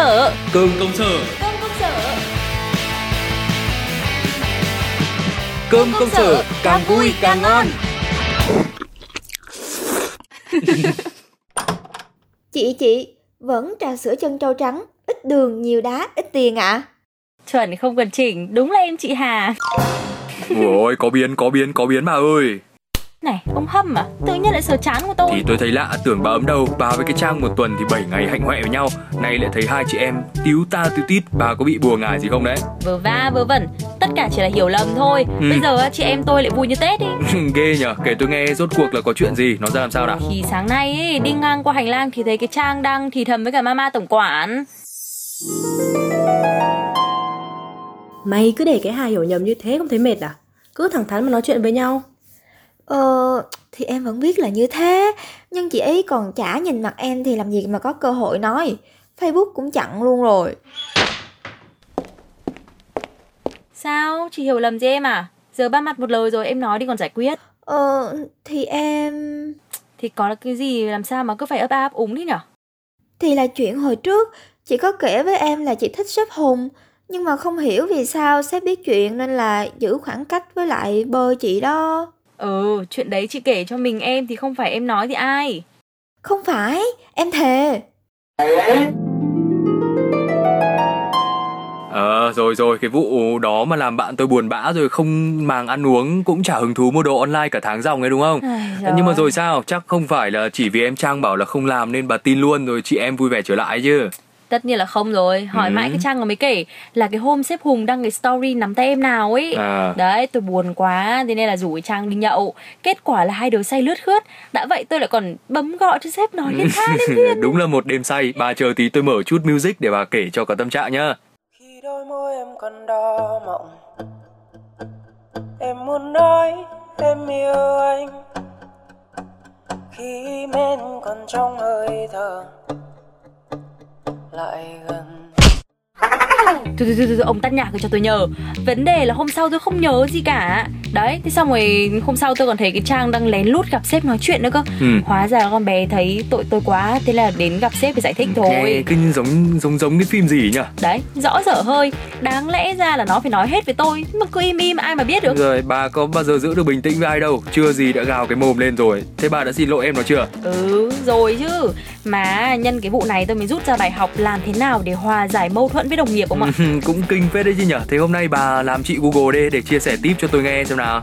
sở Cơm công sở. Cơm công sở. Cơm công sở càng vui càng ngon. Chị chị, vẫn trà sữa chân trâu trắng, ít đường, nhiều đá, ít tiền ạ. À? Chuẩn không cần chỉnh, đúng là em chị Hà. Ôi có biến có biến có biến bà ơi Này, ông Hâm à, tự nhiên lại sờ chán của tôi. Thì tôi thấy lạ tưởng bà ấm đâu Bà với cái trang một tuần thì 7 ngày hạnh hoẹ với nhau. Nay lại thấy hai chị em Tiếu ta tiếu tít Bà có bị bùa ngài gì không đấy? Vớ va vớ vẩn, tất cả chỉ là hiểu lầm thôi. Ừ. Bây giờ á, chị em tôi lại vui như Tết đi Ghê nhở Kể tôi nghe rốt cuộc là có chuyện gì Nó ra làm sao nào? Thì sáng nay ấy, đi ngang qua hành lang thì thấy cái Trang đang thì thầm với cả mama tổng quản. Mày cứ để cái Hà hiểu nhầm như thế không thấy mệt à? Cứ thẳng thắn mà nói chuyện với nhau. Ờ, thì em vẫn biết là như thế, nhưng chị ấy còn chả nhìn mặt em thì làm gì mà có cơ hội nói. Facebook cũng chặn luôn rồi. Sao, chị hiểu lầm gì em à? Giờ ba mặt một lời rồi em nói đi còn giải quyết. Ờ, thì em... Thì có là cái gì làm sao mà cứ phải ấp áp úng thế nhở? Thì là chuyện hồi trước, chị có kể với em là chị thích sếp Hùng, nhưng mà không hiểu vì sao sếp biết chuyện nên là giữ khoảng cách với lại bơ chị đó. Ừ, chuyện đấy chị kể cho mình em thì không phải em nói thì ai Không phải, em thề. Ờ rồi rồi cái vụ đó mà làm bạn tôi buồn bã rồi không màng ăn uống cũng chả hứng thú mua đồ online cả tháng dòng ấy đúng không? Ai Nhưng mà rồi sao? Chắc không phải là chỉ vì em Trang bảo là không làm nên bà tin luôn rồi chị em vui vẻ trở lại chứ. Tất nhiên là không rồi Hỏi Ừ. mãi cái Trang nó mới kể Là cái hôm sếp Hùng đăng cái story nắm tay em nào ấy À. Đấy tôi buồn quá Thế nên là rủ cái Trang đi nhậu Kết quả là hai đứa say lướt khướt Đã vậy tôi lại còn bấm gọi cho sếp nói liên tha liên thiên Đúng là một đêm say. Bà chờ tí tôi mở chút music để bà kể cho có tâm trạng nhá. khi đôi môi em còn đỏ mộng em muốn nói em yêu anh khi men còn trong hơi thở lại gần. Thôi thôi thôi, thôi ông tắt nhạc rồi cho tôi nhớ Vấn đề là hôm sau tôi không nhớ gì cả. Đấy, thế xong rồi hôm sau tôi còn thấy cái Trang đang lén lút gặp sếp nói chuyện nữa cơ. Ừ. Hóa ra con bé thấy tội tôi quá Thế là đến gặp sếp để giải thích thôi. Nghe như giống giống giống cái phim gì nhỉ? Đấy, rõ dở hơi. Đáng lẽ ra là nó phải nói hết với tôi Mà cứ im im ai mà biết được. Rồi bà có bao giờ giữ được bình tĩnh với ai đâu. Chưa gì đã gào cái mồm lên rồi. Thế bà đã xin lỗi em nó chưa? Ừ, rồi chứ. Mà nhân cái vụ này tôi mới rút ra bài học Làm thế nào để hòa giải mâu thuẫn với đồng nghiệp không ạ. Cũng kinh phết đấy chứ nhở Thế hôm nay bà làm chị Google đi Để chia sẻ tip cho tôi nghe xem nào?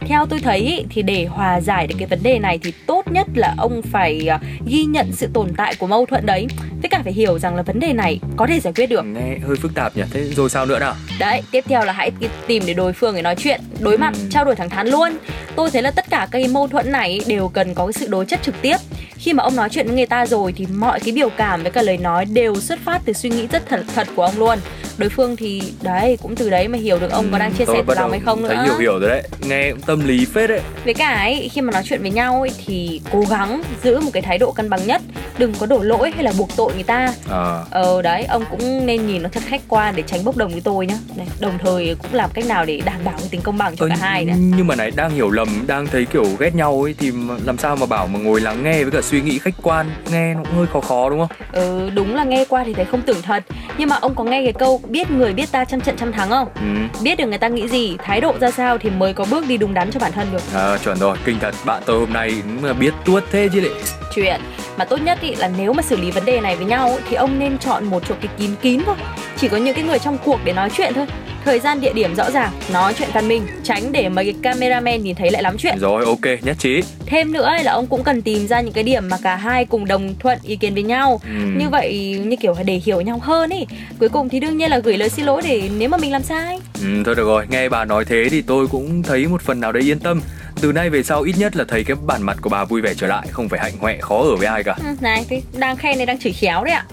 Theo tôi thấy ý, thì để hòa giải được cái vấn đề này thì tốt nhất là ông phải à, ghi nhận sự tồn tại của mâu thuẫn đấy. Với cả phải hiểu rằng là vấn đề này có thể giải quyết được. Nghe hơi phức tạp nhỉ? Thế rồi sao nữa nào? Đấy, tiếp theo là hãy tìm để đối phương để nói chuyện Đối mặt, trao đổi thẳng thắn luôn. Tôi thấy là tất cả các cái mâu thuẫn này đều cần có cái sự đối chất trực tiếp khi mà ông nói chuyện với người ta rồi thì mọi cái biểu cảm với cả lời nói đều xuất phát từ suy nghĩ rất thật thật của ông luôn. Đối phương thì đấy, cũng từ đấy mà hiểu được ông có đang chia sẻ từ lòng hay không nữa. Thấy hiểu hiểu rồi đấy. Nghe cũng tâm lý phết đấy. Với cả ấy, khi mà nói chuyện với nhau ấy, thì cố gắng giữ một cái thái độ cân bằng nhất. Đừng có đổ lỗi hay là buộc tội người ta. À. Ờ đấy, ông cũng nên nhìn nó thật khách quan để tránh bốc đồng với tôi nhá. Đấy, Đồng thời cũng làm cách nào để đảm bảo cái tính công bằng cho Ơ, cả hai nữa Nhưng mà này đang hiểu lầm Đang thấy kiểu ghét nhau ấy Thì làm sao mà bảo mà ngồi lắng nghe với cả suy nghĩ khách quan Nghe nó cũng hơi khó khó đúng không? Ừ, đúng là nghe qua thì thấy không tưởng thật. Nhưng mà ông có nghe cái câu biết người biết ta trăm trận trăm thắng không? ừ. Biết được người ta nghĩ gì, thái độ ra sao thì mới có bước đi đúng đắn cho bản thân được. À, Chuẩn rồi, kinh thật Bạn tôi hôm nay cũng biết tuốt thế chứ lại chuyện mà tốt nhất ý là nếu mà xử lý vấn đề này với nhau thì ông nên chọn một chỗ cái kín kín thôi. Chỉ có những cái người trong cuộc để nói chuyện thôi thời gian địa điểm rõ ràng nói chuyện căn minh tránh để mấy cái cameraman nhìn thấy lại lắm chuyện. Rồi ok, nhất trí. Thêm nữa ấy là ông cũng cần tìm ra những cái điểm mà cả hai cùng đồng thuận ý kiến với nhau. Ừ. như vậy như kiểu để hiểu nhau hơn ý. Cuối cùng thì đương nhiên là gửi lời xin lỗi để nếu mà mình làm sai. Ừ, thôi được rồi, nghe bà nói thế thì tôi cũng thấy một phần nào đấy yên tâm. Từ nay về sau ít nhất là thấy cái bản mặt của bà vui vẻ trở lại Không phải hạnh hoẹ khó ở với ai cả. Ừ, này thì đang khen này đang chửi khéo đấy ạ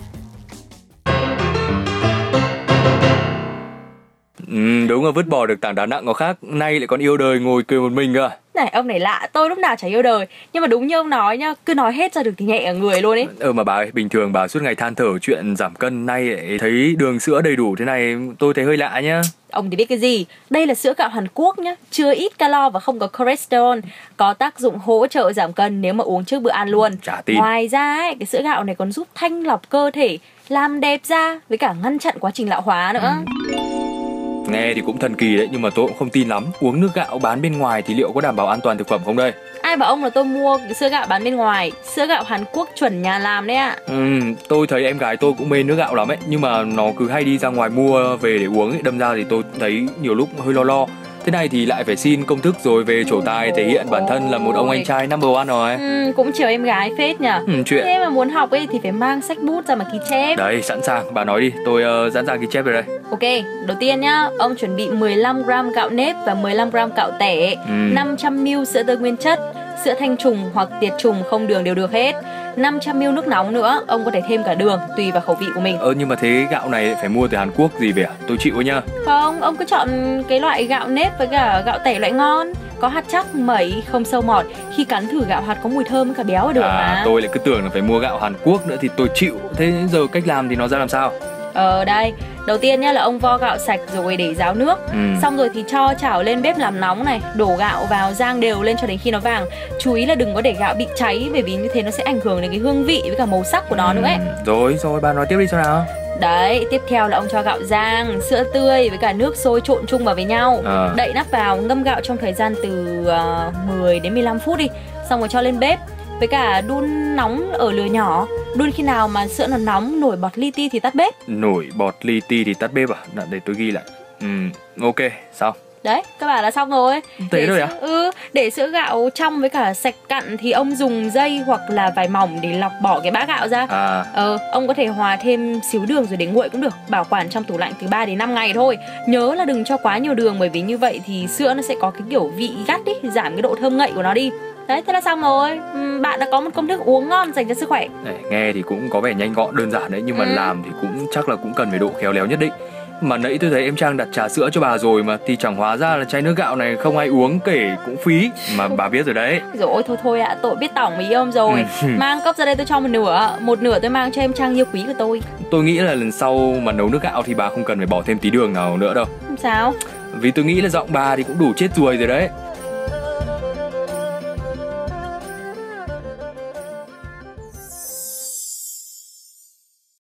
Ừ, đúng là vứt bỏ được tảng đá nặng có khác. Nay lại còn yêu đời ngồi cười một mình cơ Này ông này lạ, tôi lúc nào chả yêu đời. Nhưng mà đúng như ông nói nhá, cứ nói hết ra được thì nhẹ ở người luôn ấy. Ờ mà bà ơi, bình thường bà suốt ngày than thở chuyện giảm cân nay lại thấy đường sữa đầy đủ thế này tôi thấy hơi lạ nhá. Ông thì biết cái gì? Đây là sữa gạo Hàn Quốc nhá Chưa ít calo và không có cholesterol. Có tác dụng hỗ trợ giảm cân nếu mà uống trước bữa ăn luôn. Chả tin. Ngoài ra ấy, cái sữa gạo này còn giúp thanh lọc cơ thể Làm đẹp da Với cả ngăn chặn quá trình lão hóa nữa Nghe thì cũng thần kỳ đấy nhưng mà tôi cũng không tin lắm. Uống nước gạo bán bên ngoài thì liệu có đảm bảo an toàn thực phẩm không đây? Ai bảo ông là tôi mua cái sữa gạo bán bên ngoài? Sữa gạo Hàn Quốc chuẩn nhà làm đấy ạ. Ừ, tôi thấy em gái tôi cũng mê nước gạo lắm ấy nhưng mà nó cứ hay đi ra ngoài mua về để uống ấy đâm ra thì tôi thấy nhiều lúc hơi lo lo. Thế này thì lại phải xin công thức rồi về trổ tài thể hiện bản thân là một ông anh trai number one rồi. Ừ, Cũng chiều em gái phết nhỉ ừ, chuyện. Thế mà muốn học ấy thì phải mang sách bút ra mà ghi chép. Đấy sẵn sàng. Bà nói đi tôi uh, sẵn sàng ghi chép rồi đây Ok, đầu tiên nhá, ông chuẩn bị 15 gram gạo nếp và 15 gram gạo tẻ, Ừ. 500 ml sữa tươi nguyên chất, sữa thanh trùng hoặc tiệt trùng không đường đều được hết. 500 ml nước nóng nữa, ông có thể thêm cả đường tùy vào khẩu vị của mình. ờ nhưng mà thế gạo này phải mua từ Hàn Quốc gì à tôi chịu nhá Không, ông cứ chọn cái loại gạo nếp với cả gạo tẻ loại ngon, có hạt chắc, mẩy, không sâu mọt. Khi cắn thử gạo hạt có mùi thơm với cả béo ở đường à mà. tôi lại cứ tưởng là phải mua gạo Hàn Quốc nữa thì tôi chịu thế giờ cách làm thì nó ra làm sao Ờ đây, đầu tiên nhá là ông vo gạo sạch rồi để ráo nước. Ừ. Xong rồi thì cho chảo lên bếp làm nóng này Đổ gạo vào rang đều lên cho đến khi nó vàng. Chú ý là đừng có để gạo bị cháy Bởi vì như thế nó sẽ ảnh hưởng đến cái hương vị với cả màu sắc của nó nữa ấy. Ừ, rồi rồi bà nói tiếp đi xem nào. Đấy, tiếp theo là ông cho gạo rang, sữa tươi với cả nước sôi trộn chung vào với nhau. Ờ. Đậy nắp vào, ngâm gạo trong thời gian từ uh, 10 đến 15 phút đi. Xong rồi cho lên bếp. Với cả đun nóng ở lửa nhỏ Đun khi nào mà sữa nó nóng nổi bọt li ti thì tắt bếp. Nổi bọt li ti thì tắt bếp à? Đợi, để tôi ghi lại. Ừ ok xong. Đấy, các bạn là xong rồi. Thế Để rồi sữa- à? Ừ, để sữa gạo trong với cả sạch cặn thì ông dùng dây hoặc là vải mỏng để lọc bỏ cái bã gạo ra. À. Ờ, ông có thể hòa thêm xíu đường rồi để nguội cũng được. Bảo quản trong tủ lạnh từ 3 đến 5 ngày thôi. Nhớ là đừng cho quá nhiều đường bởi vì như vậy thì sữa nó sẽ có cái kiểu vị gắt ý Giảm cái độ thơm ngậy của nó đi Đấy, thế là xong rồi. Ừm, Bạn đã có một công thức uống ngon dành cho sức khỏe. Này, nghe thì cũng có vẻ nhanh gọn đơn giản đấy nhưng mà Ừ. làm thì cũng chắc là cũng cần phải độ khéo léo nhất định. Mà nãy tôi thấy em Trang đặt trà sữa cho bà rồi mà thì chẳng hóa ra là chai nước gạo này không ai uống kể cũng phí mà bà biết rồi đấy. Rồi ôi thôi thôi ạ, tôi biết tổng với ông rồi. Ừ. Mang cốc ra đây tôi cho một nửa. Một nửa tôi mang cho em Trang yêu quý của tôi. Tôi nghĩ là lần sau mà nấu nước gạo thì bà không cần phải bỏ thêm tí đường nào nữa đâu. Không sao. Vì tôi nghĩ là giọng bà thì cũng đủ chết ruồi rồi đấy